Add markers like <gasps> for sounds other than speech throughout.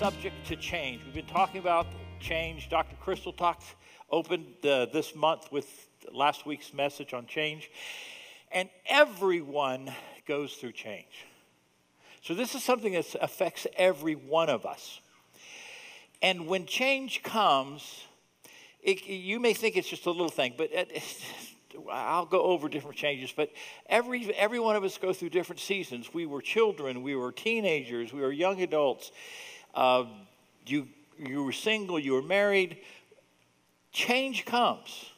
subject to change. We've been talking about change. Dr. Crystal talked, opened uh, this month with last week's message on change. And everyone goes through change. So this is something that affects every one of us. And when change comes, it, you may think it's just a little thing, but it, I'll go over different changes. But every every one of us go through different seasons. We were children, we were teenagers, we were young adults. Uh, you you were single, you were married. Change comes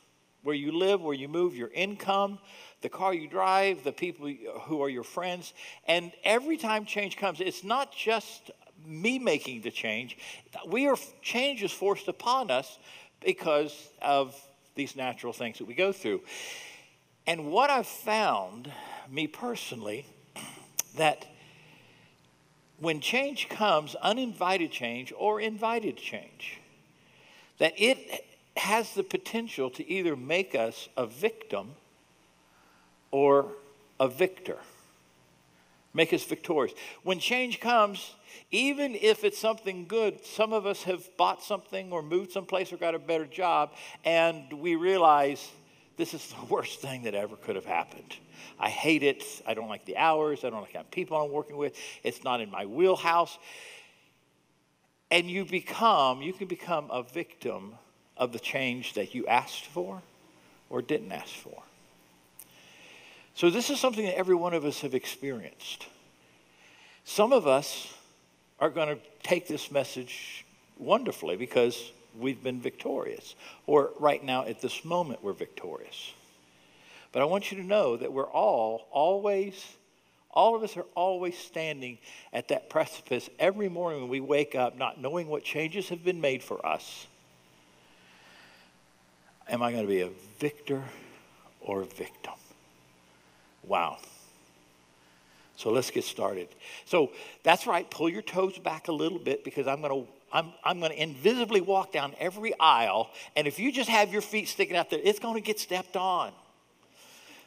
where you live, where you move, your income, the car you drive, the people who are your friends. And every time change comes, it's not just me making the change. We are change is forced upon us because of these natural things that we go through. And what I've found, me personally, <clears throat> that when change comes, uninvited change or invited change, that it has the potential to either make us a victim or a victor, make us victorious. When change comes, even if it's something good, some of us have bought something or moved someplace or got a better job, and we realize this is the <laughs> worst thing that ever could have happened. I hate it. I don't like the hours. I don't like the people I'm working with. It's not in my wheelhouse. And you become, you can become a victim of the change that you asked for or didn't ask for. So, this is something that every one of us have experienced. Some of us are going to take this message wonderfully because we've been victorious. Or right now, at this moment, we're victorious. But I want you to know that we're all, always, all of us are always standing at that precipice every morning when we wake up, not knowing what changes have been made for us. Am I going to be a victor or a victim? Wow. So let's get started. So that's right, pull your toes back a little bit because I'm going to I'm, I'm going to invisibly walk down every aisle, and if you just have your feet sticking out there, it's going to get stepped on.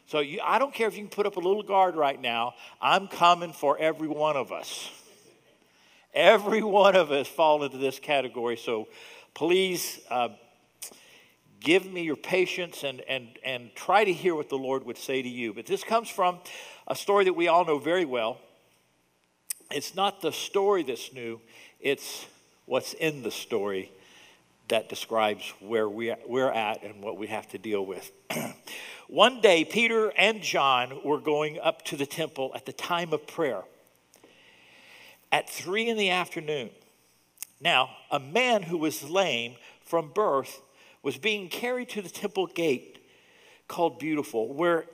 So you, I don't care if you can put up a little guard right now. I'm coming for every one of us. Every one of us fall into this category. So please uh, give me your patience and, and, and try to hear what the Lord would say to you. But this comes from a story that we all know very well. It's not the story that's new, it's what's in the story that describes where we, we're at and what we have to deal with. <clears throat> One day, Peter and John were going up to the temple at the time of prayer at three in the afternoon. Now, a man who was lame from birth was being carried to the temple gate called Beautiful, where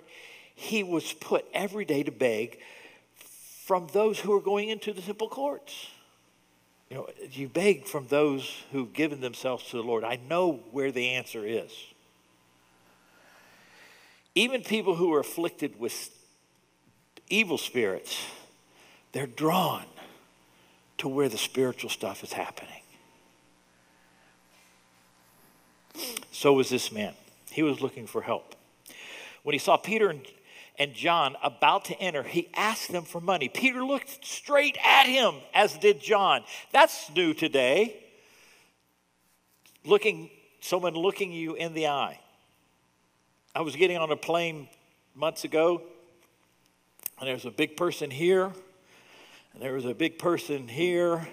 he was put every day to beg from those who are going into the temple courts. You know, you beg from those who've given themselves to the Lord. I know where the answer is. Even people who are afflicted with evil spirits, they're drawn to where the spiritual stuff is happening. So was this man. He was looking for help. When he saw Peter and, and John about to enter, he asked them for money. Peter looked straight at him, as did John. That's new today. Looking, someone looking you in the eye. I was getting on a plane months ago, and there was a big person here, and there was a big person here,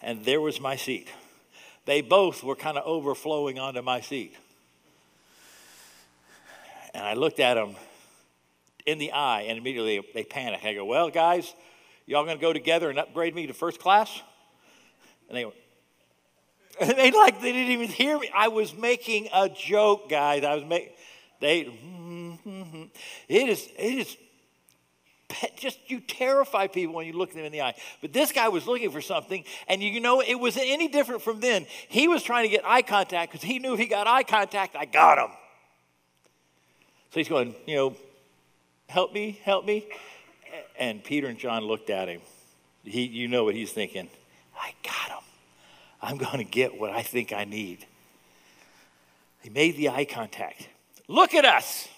and there was my seat they both were kind of overflowing onto my seat. And I looked at them in the eye, and immediately they panic. I go, Well, guys, y'all going to go together and upgrade me to first class? And they went, <laughs> and they like they didn't even hear me. I was making a joke, guys. I was making they. Mm-hmm. It is it is just you terrify people when you look them in the eye. But this guy was looking for something, and you know it was any different from then. He was trying to get eye contact because he knew if he got eye contact, I got him. So he's going, you know, help me, help me. And Peter and John looked at him. He, you know what he's thinking. I got him. I'm going to get what I think I need. He made the eye contact. Look at us.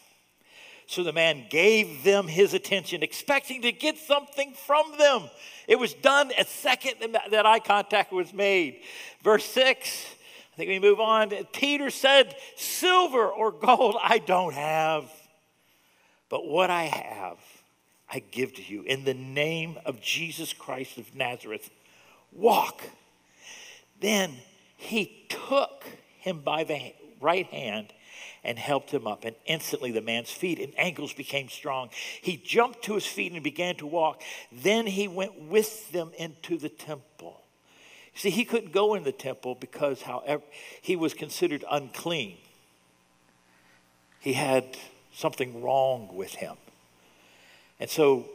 So the man gave them his attention, expecting to get something from them. It was done a second that eye contact was made. Verse 6, I think we move on. Peter said, Silver or gold I don't have, but what I have I give to you. In the name of Jesus Christ of Nazareth, walk. Then he took him by the right hand and helped him up. And instantly the man's feet and ankles became strong. He jumped to his feet and began to walk. Then he went with them into the temple. See, he couldn't go in the temple because, however, he was considered unclean. He had something wrong with him. And so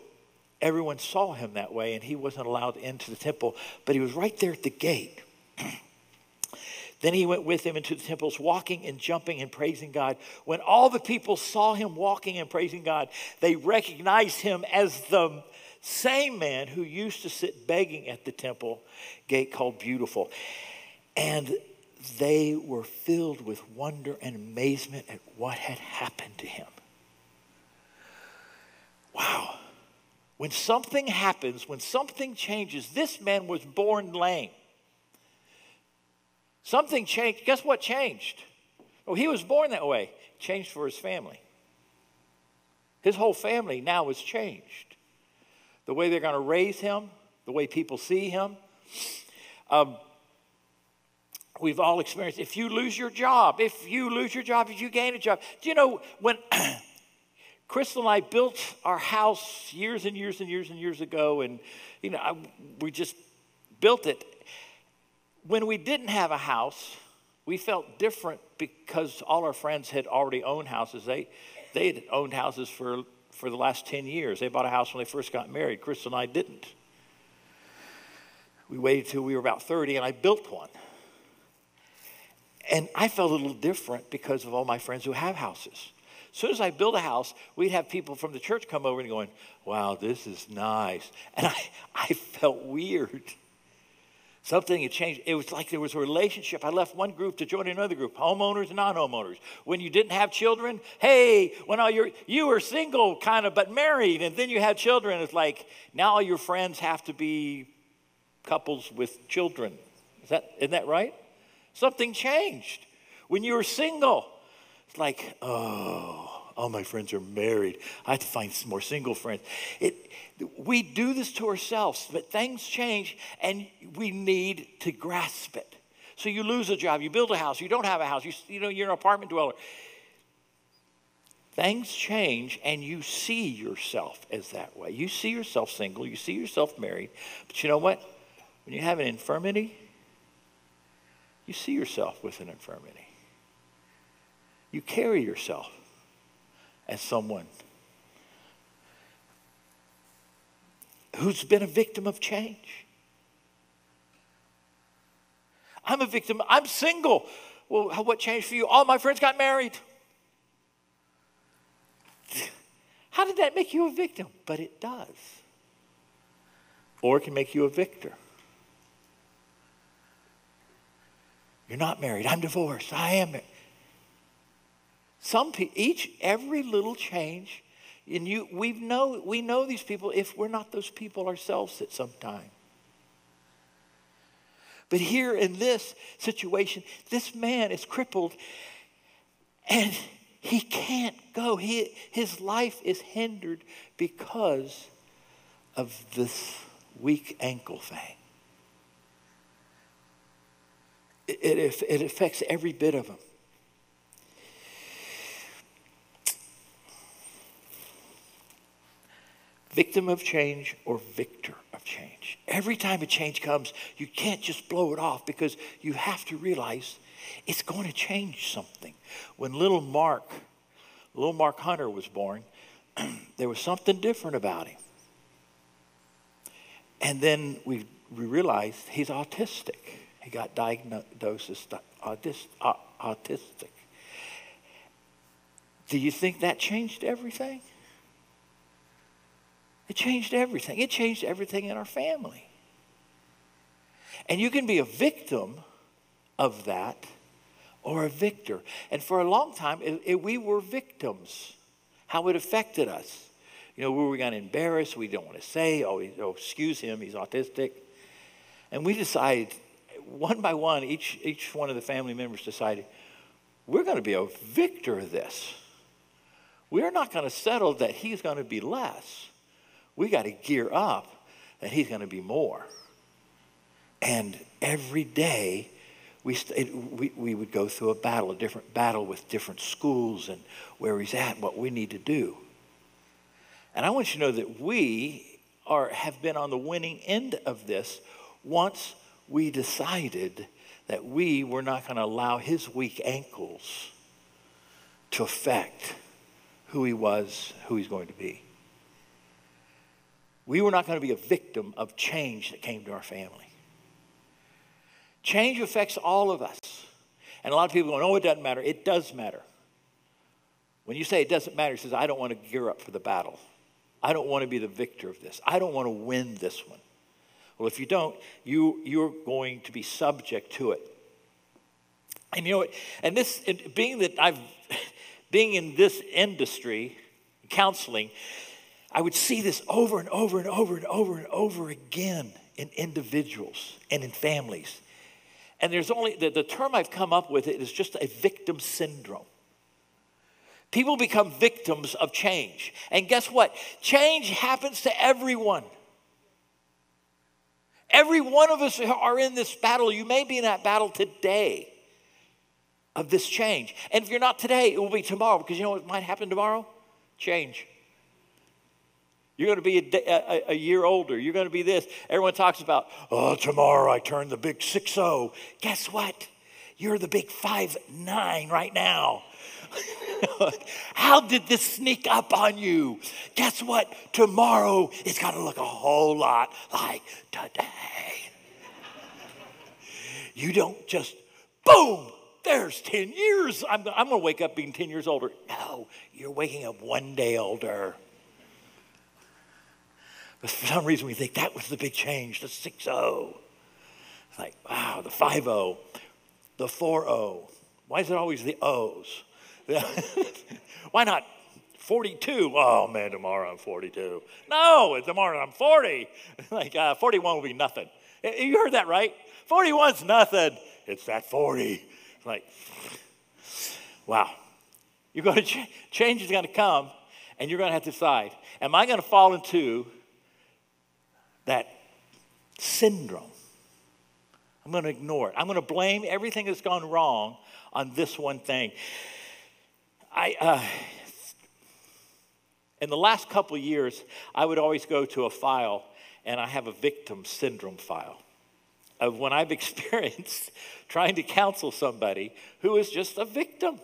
everyone saw him that way, and he wasn't allowed into the temple, but he was right there at the gate. <clears throat> Then he went with them into the temples, walking and jumping and praising God. When all the people saw him walking and praising God, they recognized him as the same man who used to sit begging at the temple gate called Beautiful. And they were filled with wonder and amazement at what had happened to him. Wow. When something happens, when something changes, this man was born lame. Something changed. Guess what changed? Well, he was born that way. Changed for his family. His whole family now is changed. The way they're going to raise him, the way people see him. Um, we've all experienced if you lose your job, if you lose your job, if you gain a job. Do you know when <clears throat> Crystal and I built our house years and years and years and years ago, and you know, I, we just built it when we didn't have a house, we felt different because all our friends had already owned houses. They, they had owned houses for, for the last 10 years. They bought a house when they first got married. Chris and I didn't. We waited till we were about 30, and I built one. And I felt a little different because of all my friends who have houses. As soon as I built a house, we'd have people from the church come over and going, Wow, this is nice. And I, <laughs> I felt weird. Something had changed. It was like there was a relationship. I left one group to join another group, homeowners and non-homeowners. When you didn't have children, hey, when all your you were single, kind of, but married, and then you had children, it's like now all your friends have to be couples with children. Is that isn't that right? Something changed. When you were single, it's like, oh, all my friends are married. I have to find some more single friends. It, we do this to ourselves, but things change and we need to grasp it. So you lose a job, you build a house, you don't have a house, you, you know, you're an apartment dweller. Things change and you see yourself as that way. You see yourself single, you see yourself married, but you know what? When you have an infirmity, you see yourself with an infirmity. You carry yourself as someone who's been a victim of change. I'm a victim. I'm single. Well, what changed for you? All my friends got married. How did that make you a victim? But it does. Or it can make you a victor. You're not married. I'm divorced. I am. Some people, each, every little change, and you, we know, we know these people if we're not those people ourselves at some time. But here in this situation, this man is crippled and he can't go. He, his life is hindered because of this weak ankle thing. It, it, affects every bit of him. victim of change or victor of change. Every time a change comes, you can't just blow it off because you have to realize it's going to change something. When little Mark, little Mark Hunter was born, <clears throat> there was something different about him. And then we, we realized he's autistic. He got diagnosed as autistic. Do you think that changed everything? It changed everything. It changed everything in our family. And you can be a victim of that or a victor. And for a long time, it, it, we were victims. how it affected us. You know, we were we going to embarrass? We don't want to say, oh, oh, excuse him, he's autistic. And we decided, one by one, each, each one of the family members decided, we're going to be a victor of this. We're not going to settle that he's going to be less. We got to gear up that he's going to be more. And every day, we, we, we would go through a battle, a different battle with different schools and where he's at, what we need to do. And I want you to know that we are, have been on the winning end of this once we decided that we were not going to allow his weak ankles to affect who he was, who he's going to be. We were not going to be a victim of change that came to our family. Change affects all of us. And a lot of people go, oh, it doesn't matter. It does matter. When you say it doesn't matter, he says, I don't want to gear up for the battle. I don't want to be the victor of this. I don't want to win this one. Well, if you don't, you, you're going to be subject to it. And you know what? And this, being that I've, <laughs> being in this industry, counseling, I would see this over and over and over and over and over again in individuals and in families. And there's only, the, the term I've come up with it is just a victim syndrome. People become victims of change. And guess what? Change happens to everyone. Every one of us are in this battle. You may be in that battle today of this change. And if you're not today, it will be tomorrow because you know what might happen tomorrow? Change. You're going to be a, a, a, year older. You're going to be this. Everyone talks about, oh, tomorrow I turn the big 6 0. Guess what? You're the big 5 9 right now. <laughs> How did this sneak up on you? Guess what? Tomorrow it's got to look a whole lot like today. You don't just, boom, there's 10 years. I'm, I'm going to wake up being 10 years older. No, you're waking up one day older. But for some reason, we think that was the big change, the 6 0. It's like, wow, the 5 0, the 4 0. Why is it always the O's? <laughs> Why not 42? Oh man, tomorrow I'm 42. No, tomorrow I'm 40. <laughs> like uh, 41 will be nothing. You heard that right? 41's nothing. It's that 40. like, <sighs> wow. You're going <laughs> to ch- change is going to come, and you're going to have to decide: Am I going to fall into that syndrome? I'm going to ignore it. I'm going to blame everything that's gone wrong on this one thing. I, uh, in the last couple years, I would always go to a file, and I have a victim syndrome file of when I've <laughs> experienced trying to counsel somebody who is just a victim.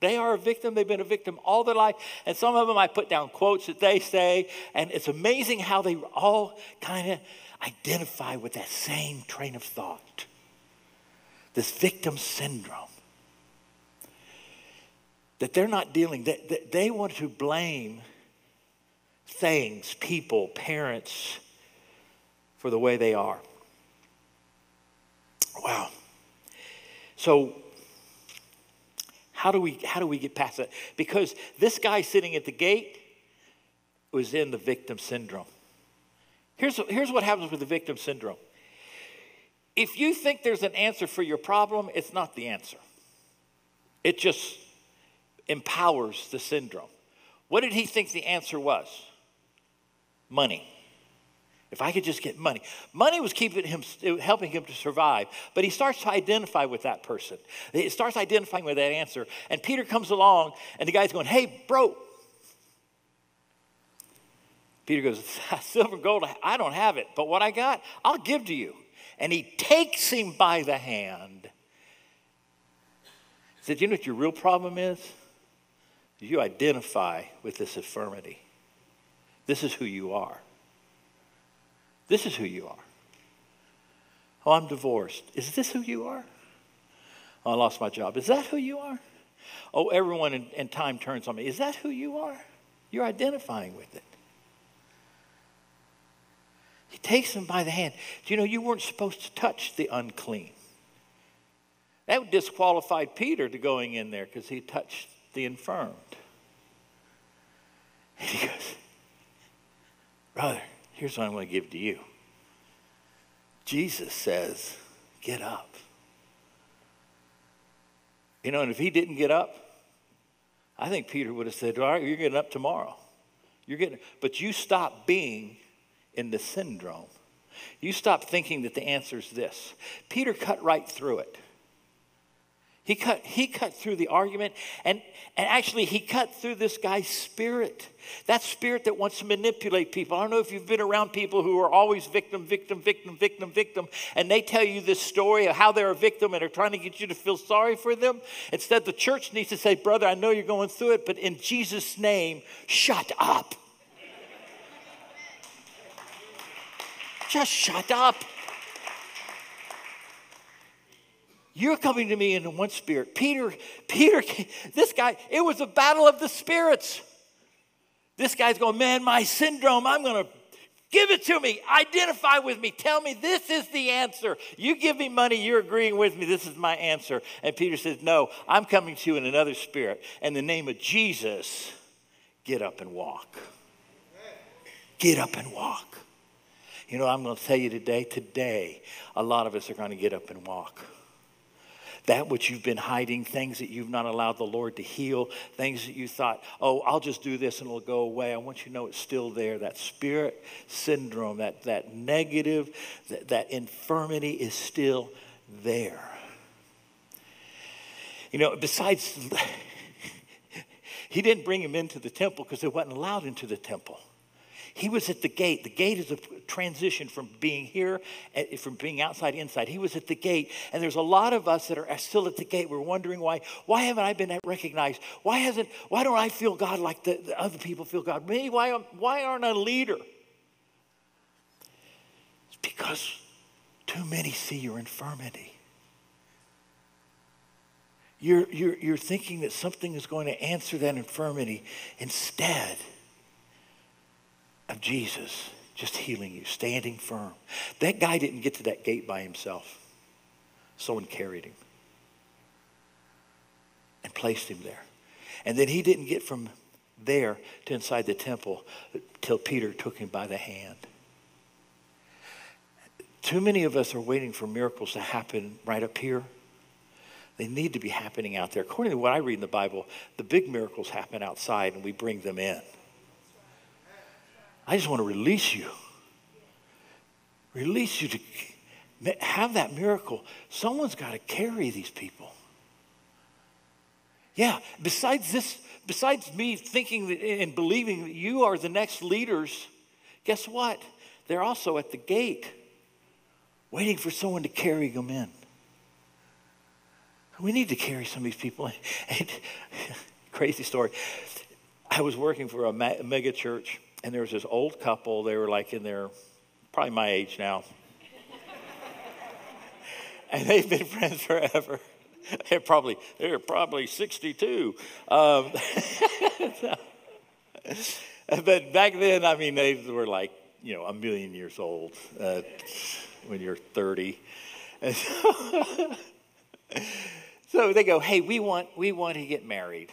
They are a victim. They've been a victim all their life. And some of them I put down quotes that they say, and it's amazing how they all kind of identify with that same train of thought this victim syndrome that they're not dealing, that, they want to blame things, people, parents for the way they are. Wow. So how do we how do we get past that? Because this guy sitting at the gate was in the victim syndrome. Here's, here's what happens with the victim syndrome. If you think there's an answer for your problem, it's not the answer. It just empowers the syndrome. What did he think the answer was? Money. If I could just get money. Money was keeping him, helping him to survive. But he starts to identify with that person. He starts identifying with that answer. And Peter comes along, and the guy's going, Hey, bro. Peter goes, Silver and gold, I don't have it, but what I got, I'll give to you. And he takes him by the hand. He said, You know what your real problem is? You identify with this infirmity. This is who you are. This is who you are. Oh, I'm divorced. Is this who you are? Oh, I lost my job. Is that who you are? Oh, everyone in, in time turns on me. Is that who you are? You're identifying with it. He takes him by the hand. Do you know you weren't supposed to touch the unclean? That disqualified Peter to going in there because he touched the infirmed. And <laughs> he goes, Brother, here's what I'm going to give to you. Jesus says, Get up. You know, and if he didn't get up, I think Peter would have said, All right, you're getting up tomorrow. You're getting, but you stop being in the syndrome. You stop thinking that the answer is this. Peter cut right through it. He cut, he cut through the argument, and, and actually, he cut through this guy's spirit. That spirit that wants to manipulate people. I don't know if you've been around people who are always victim, victim, victim, victim, victim, and they tell you this story of how they're a victim and are trying to get you to feel sorry for them. Instead, the church needs to say, Brother, I know you're going through it, but in Jesus' name, shut up. <laughs> Just shut up. You're coming to me in one spirit. Peter, Peter, this guy, it was a battle of the spirits. This guy's going, man, my syndrome, I'm going to give it to me. Identify with me. Tell me this is the answer. You give me money, you're agreeing with me. This is my answer. And Peter says, no, I'm coming to you in another spirit. In the name of Jesus, get up and walk. Get up and walk. You know, I'm going to tell you today, today, a lot of us are going to get up and walk that which you've been hiding, things that you've not allowed the Lord to heal, things that you thought, oh, I'll just do this and it'll go away. I want you to know it's still there. That spirit syndrome, that, that negative, that, that infirmity is still there. You know, besides, <laughs> he didn't bring him into the temple because they wasn't allowed into the temple. He was at the gate. The gate is a transition from being here, eh, from being outside, inside. He was at the gate. And there's a lot of us that are still at the gate. We're wondering why, why haven't I been recognized? Why hasn't, why don't I feel God like the, the other people feel God? Me, why, why aren't I a leader? It's because too many see your infirmity. You're, you're, you're thinking that something is going to answer that infirmity. Instead, of Jesus just healing you, standing firm. That guy didn't get to that gate by himself. Someone carried him and placed him there. And then he didn't get from there to inside the temple till Peter took him by the hand. Too many of us are waiting for miracles to happen right up here. They need to be happening out there. According to what I read in the Bible, the big miracles happen outside and we bring them in. I just want to release you. Release you to have that miracle. Someone's got to carry these people. Yeah, besides this, besides me thinking and believing that you are the next leaders, guess what? They're also at the gate waiting for someone to carry them in. We need to carry some of these people. And, <laughs> crazy story. I was working for a mega church and there was this old couple. They were like in their, probably my age now. <laughs> and they've been friends forever. <laughs> They're probably, they're probably 62. Um, <laughs> but back then, I mean, they were like, you know, a million years old uh, when you're 30. So, so they go, hey, we want, we want to get married.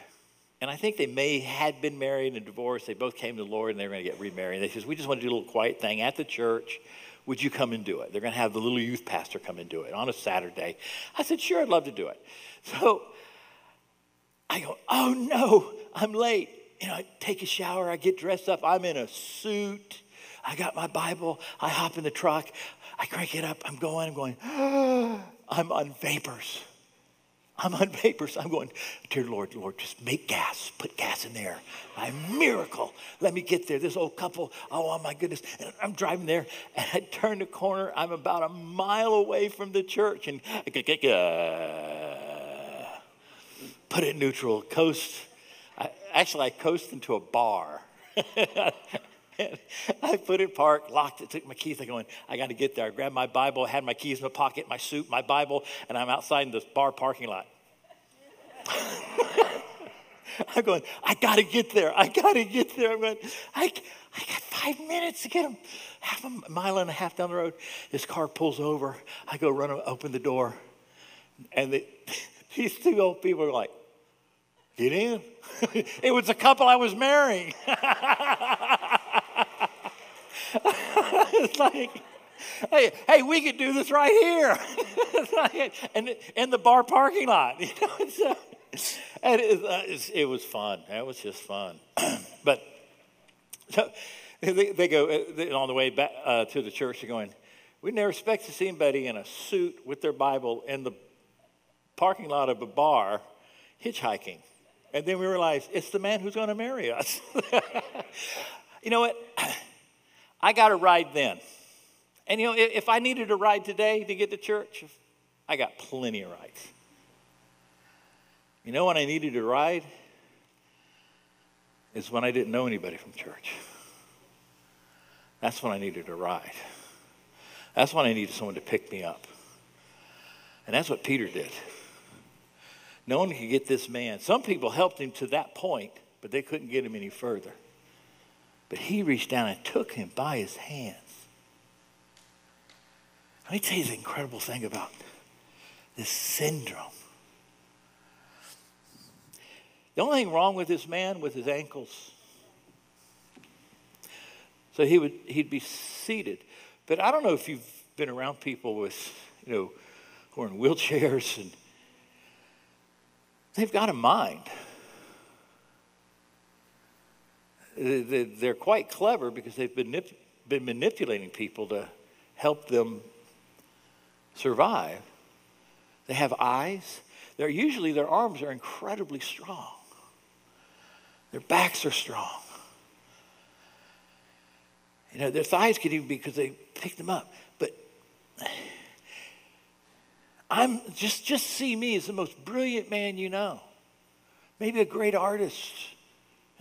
And I think they may had been married and divorced. They both came to the Lord and they were going to get remarried. And They says, "We just want to do a little quiet thing at the church. Would you come and do it?" They're going to have the little youth pastor come and do it on a Saturday. I said, "Sure, I'd love to do it." <laughs> So I go, "Oh no, I'm late." You know, I take a shower, I get dressed up. I'm in a suit. I got my Bible. I hop in the truck. I crank it up. I'm going. I'm going. <gasps> I'm on vapors. I'm on vapors. I'm going, dear Lord, Lord, just make gas. Put gas in there. A miracle. Let me get there. This old couple, oh, my goodness. And I'm driving there, and I turn the corner. I'm about a mile away from the church, and uh, put it neutral. Coast. I, actually, I coast into a bar. <laughs> I put it parked, locked it, took my keys. I going, I got to get there. I grabbed my Bible, had my keys in my pocket, my suit, my Bible, and I'm outside in this bar parking lot. <laughs> I'm going, I got to get there. I got to get there. I'm going, I, I got five minutes to get him. Half a mile and a half down the road, this car pulls over. I go run, open the door. And the, <laughs> these two old people are like, get in. <laughs> it was a couple I was marrying. It's <laughs> like, hey, hey, we could do this right here, <laughs> and in the bar parking lot. <laughs> You know, so, and it, uh, it, was fun. That was just fun. <clears throat> but so they, they go uh, on the way back uh, to the church. They're going. We never expect to see anybody in a suit with their Bible in the parking lot of a bar hitchhiking. And then we realized it's the man who's going to marry us. you know what? <clears throat> I got a ride then. And you know, if I needed a ride today to get to church, I got plenty of rides. You know when I needed a ride? Is when I didn't know anybody from church. That's when I needed a ride. That's when I needed someone to pick me up. And that's what Peter did. No one could get this man. Some people helped him to that point, but they couldn't get him any further. But he reached down and took him by his hands. Let me tell you the incredible thing about this syndrome. The only thing wrong with this man was his ankles. So he would he'd be seated. But I don't know if you've been around people with, you know, who are in wheelchairs and they've got a mind. They're quite clever because they've been, been manipulating people to help them survive. They have eyes. They're usually their arms are incredibly strong. Their backs are strong. You know, their thighs could even be because they picked them up. But I'm just just see me as the most brilliant man you know. Maybe a great artist,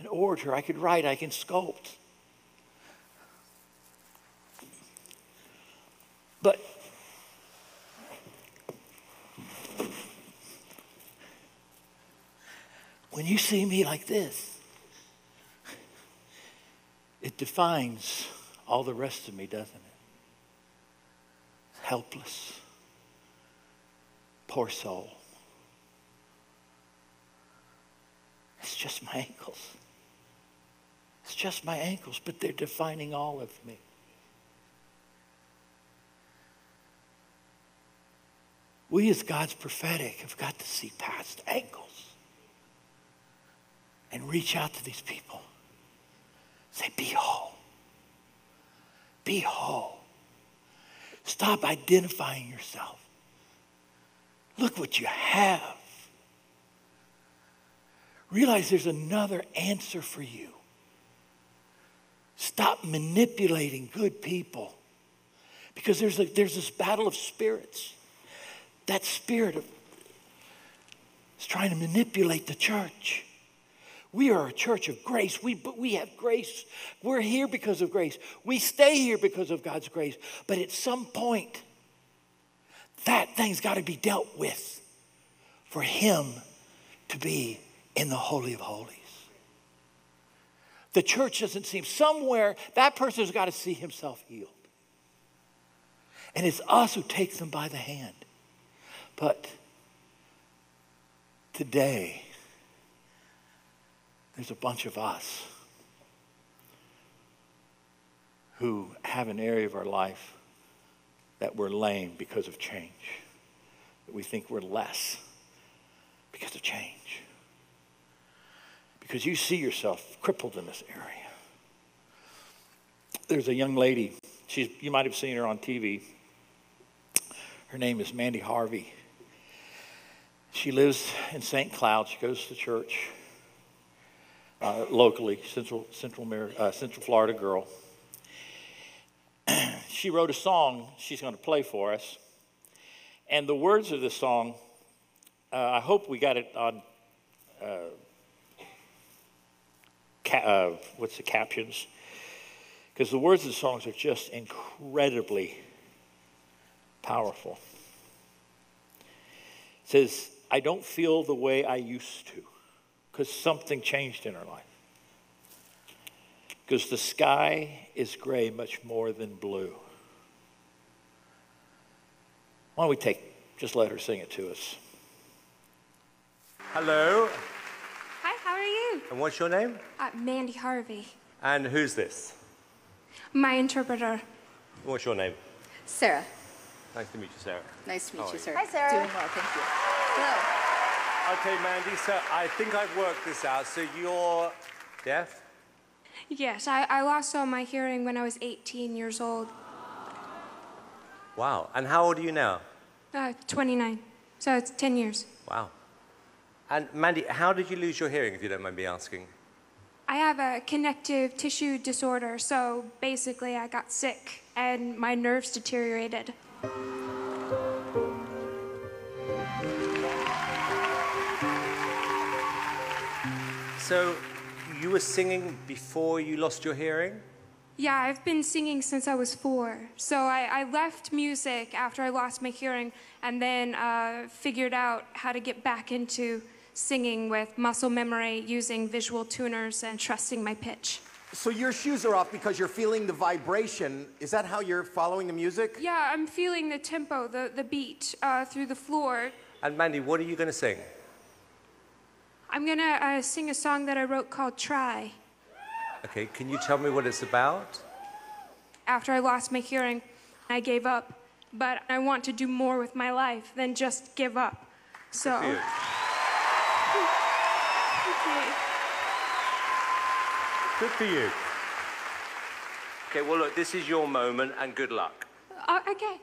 an orator. I could write, I can sculpt. But when you see me like this, it defines all the rest of me, doesn't it? Helpless. Poor soul. It's just my ankles. It's just my ankles, but they're defining all of me. We, as God's prophetic, have got to see past ankles and reach out to these people. Say, Be whole. Be whole. Stop identifying yourself. Look what you have. Realize there's another answer for you. Stop manipulating good people because there's, a, there's this battle of spirits. That spirit of, is trying to manipulate the church. We are a church of grace. We, we have grace. We're here because of grace. We stay here because of God's grace. But at some point, that thing's got to be dealt with for Him to be in the Holy of Holies. The church doesn't seem somewhere, that person's got to see himself healed. And it's us who takes them by the hand. But today, there's a bunch of us who have an area of our life that we're lame because of change, that we think we're less because of change. Because you see yourself crippled in this area. There's a young lady, she's, you might have seen her on TV. Her name is Mandy Harvey. She lives in St. Cloud. She goes to church uh, locally, Central, Central, uh, Central Florida girl. <clears throat> she wrote a song she's going to play for us. And the words of this song, uh, I hope we got it on, uh, ca- uh, what's the captions? Because the words of the songs are just incredibly powerful. It says, I don't feel the way I used to because something changed in her life. Because the sky is gray much more than blue. Why don't we take, just let her sing it to us. Hello. Hi, how are you? And what's your name? Uh, Mandy Harvey. And who's this? My interpreter. What's your name? Sarah. Nice to meet you, Sarah. Nice to meet you, you? Sarah. Hi, Sarah. Doing well, thank you. Hello. Okay, Mandy, so I think I've worked this out. So you're deaf? Yes, I, I lost all my hearing when I was 18 years old. Wow. And how old are you now? Uh, 29. So it's 10 years. Wow. And Mandy, how did you lose your hearing, if you don't mind me asking? I have a connective tissue disorder, so basically I got sick and my nerves deteriorated. So you were singing before you lost your hearing? Yeah, I've been singing since I was four. So I, I left music after I lost my hearing and then uh, figured out how to get back into singing with muscle memory, using visual tuners, and trusting my pitch. So your shoes are off because you're feeling the vibration. Is that how you're following the music? Yeah, I'm feeling the tempo, the, the beat uh, through the floor. And Mandy, what are you going to sing? I'm gonna uh, sing a song that I wrote called Try. Okay, can you tell me what it's about? After I lost my hearing, I gave up. But I want to do more with my life than just give up. So. For you. Okay. Good for you. Okay, well, look, this is your moment, and good luck. Uh, okay.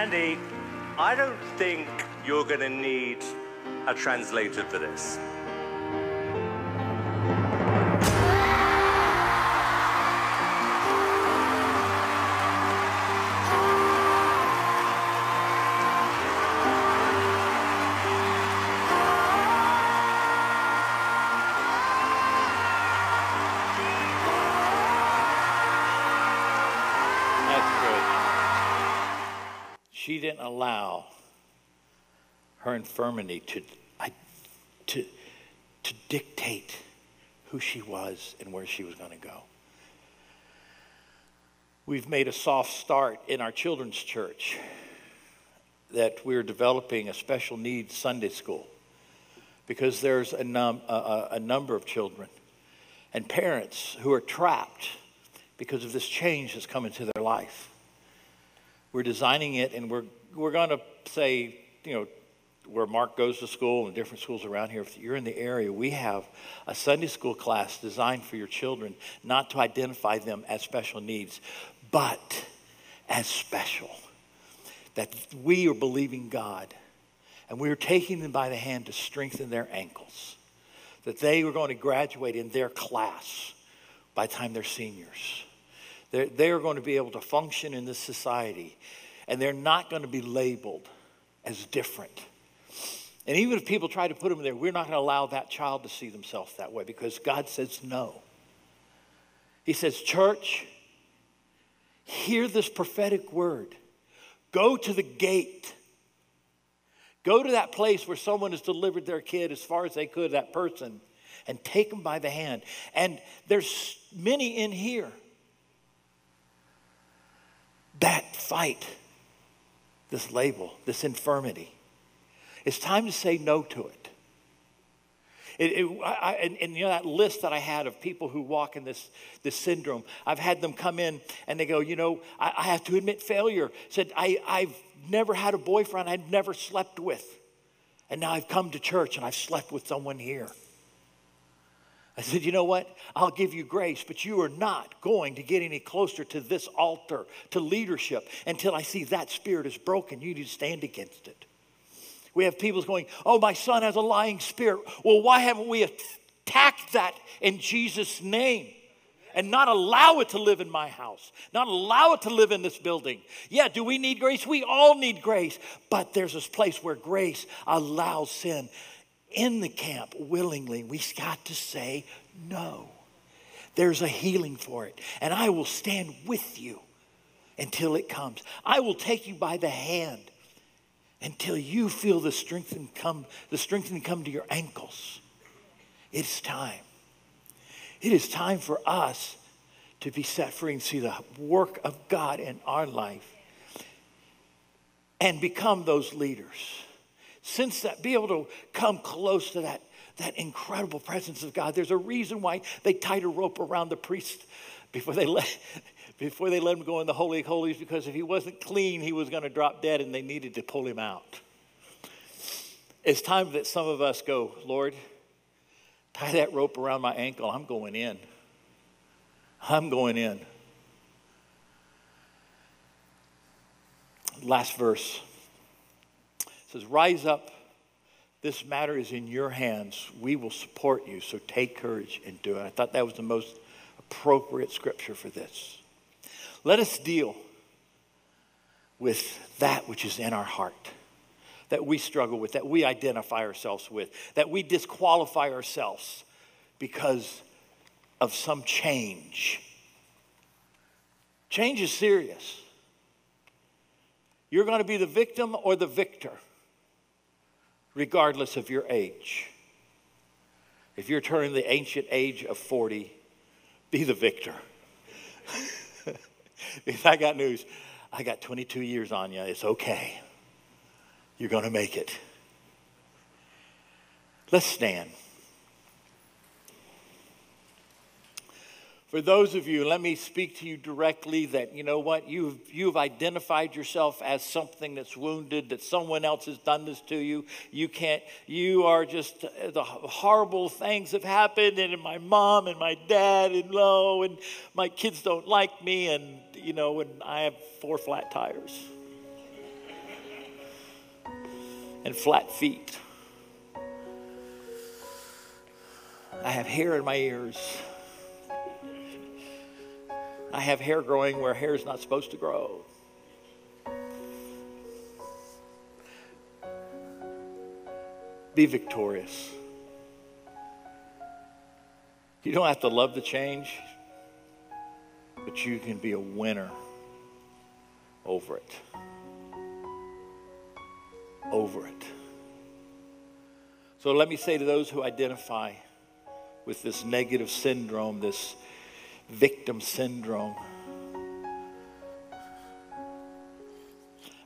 Mandy, I don't think you're going to need a translator for this. Her infirmity to, I, to, to dictate who she was and where she was going to go. We've made a soft start in our children's church that we're developing a special needs Sunday school because there's a, num- a, a, number of children and parents who are trapped because of this change that's come into their life. We're designing it and we're, we're going to say, you know, where Mark goes to school and different schools around here, if you're in the area, we have a Sunday school class designed for your children, not to identify them as special needs, but as special. That we are believing God and we are taking them by the hand to strengthen their ankles. That they are going to graduate in their class by the time they're seniors. They're, they are going to be able to function in this society, and they're not going to be labeled as different. And even if people try to put them there, we're not going to allow that child to see themselves that way because God says no. He says, Church, hear this prophetic word. Go to the gate. Go to that place where someone has delivered their kid as far as they could, that person, and take them by the hand. And there's many in here that fight this label, this infirmity. It's time to say no to it. It, it, I, and, and, you know that list that I had of people who walk in this, this syndrome, I've had them come in and they go, you know, I, I have to admit failure. Said, I, I've never had a boyfriend I'd never slept with. And now I've come to church and I've slept with someone here. I said, you know what? I'll give you grace, but you are not going to get any closer to this altar, to leadership, until I see that spirit is broken. You need to stand against it. We have people going, oh, my son has a lying spirit. Well, why haven't we attacked that in Jesus' name? And not allow it to live in my house, not allow it to live in this building. Yeah, do we need grace? We all need grace. But there's this place where grace allows sin in the camp willingly. We've got to say no. There's a healing for it. And I will stand with you until it comes. I will take you by the hand until you feel the strength and come, the strengthening come to your ankles. It's time. It is time for us to be set free and see the work of God in our life and become those leaders. Since that, be able to come close to that, that incredible presence of God. There's a reason why they tied a rope around the priest before they <laughs> let, before they let him go in the Holy of Holies because if he wasn't clean, he was going to drop dead and they needed to pull him out. It's time that some of us go, Lord, tie that rope around my ankle. I'm going in. I'm going in. Last verse it says, Rise up. This matter is in your hands. We will support you. So take courage and do it. I thought that was the most appropriate scripture for this. Let us deal with that which is in our heart, that we struggle with, that we identify ourselves with, that we disqualify ourselves because of some change. Change is serious. You're going to be the victim or the victor, regardless of your age. If you're turning the ancient age of 40, be the victor. <laughs> <laughs> Because I got news. I got 22 years on you. It's okay. You're going to make it. Let's stand. For those of you, let me speak to you directly that you know what? You've, you've identified yourself as something that's wounded, that someone else has done this to you. You can't, you are just, uh, the horrible things have happened, and my mom and my dad, and low, and my kids don't like me, and you know, and I have four flat tires and flat feet. I have hair in my ears. I have hair growing where hair is not supposed to grow. Be victorious. You don't have to love the change, but you can be a winner over it. Over it. So let me say to those who identify with this negative syndrome, this victim syndrome.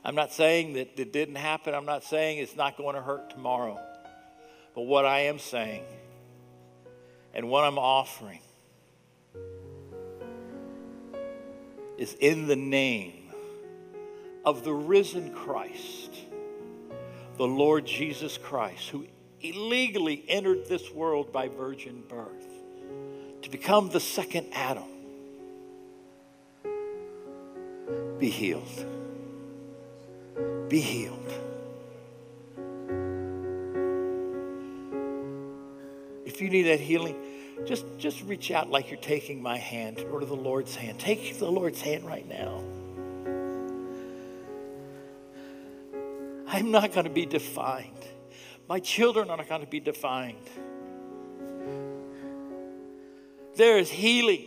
I'm not saying that it didn't happen. I'm not saying it's not going to hurt tomorrow. But what I am saying and what I'm offering is in the name of the risen Christ, the Lord Jesus Christ, who illegally entered this world by virgin birth to become the second Adam, be healed. Be healed. If you need that healing, just, just reach out like you're taking my hand or to the Lord's hand. Take the Lord's hand right now. I'm not going to be defined. My children are not going to be defined. There is healing.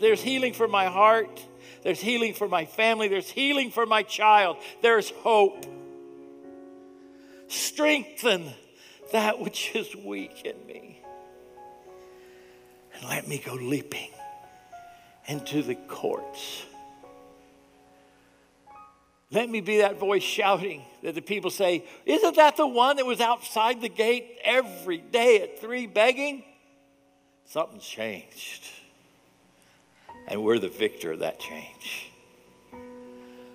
There's healing for my heart. There's healing for my family. There's healing for my child. There's hope. Strengthen that which is weak in me. And let me go leaping into the courts. Let me be that voice shouting that the people say, Isn't that the one that was outside the gate every day at three begging? Something's changed. And we're the victor of that change.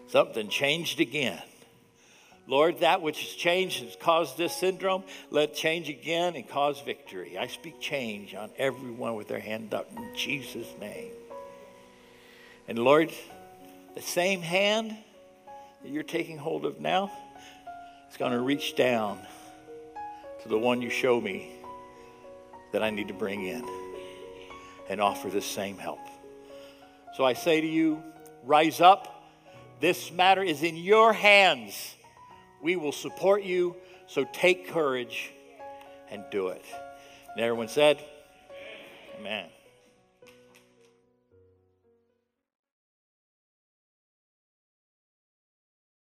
Something changed again. Lord, that which has changed has caused this syndrome, let change again and cause victory. I speak change on everyone with their hand up in Jesus' name. And Lord, the same hand that you're taking hold of now is going to reach down to the one you show me that I need to bring in and offer the same help. So I say to you, rise up. This matter is in your hands. We will support you, so take courage and do it. And everyone said, Amen.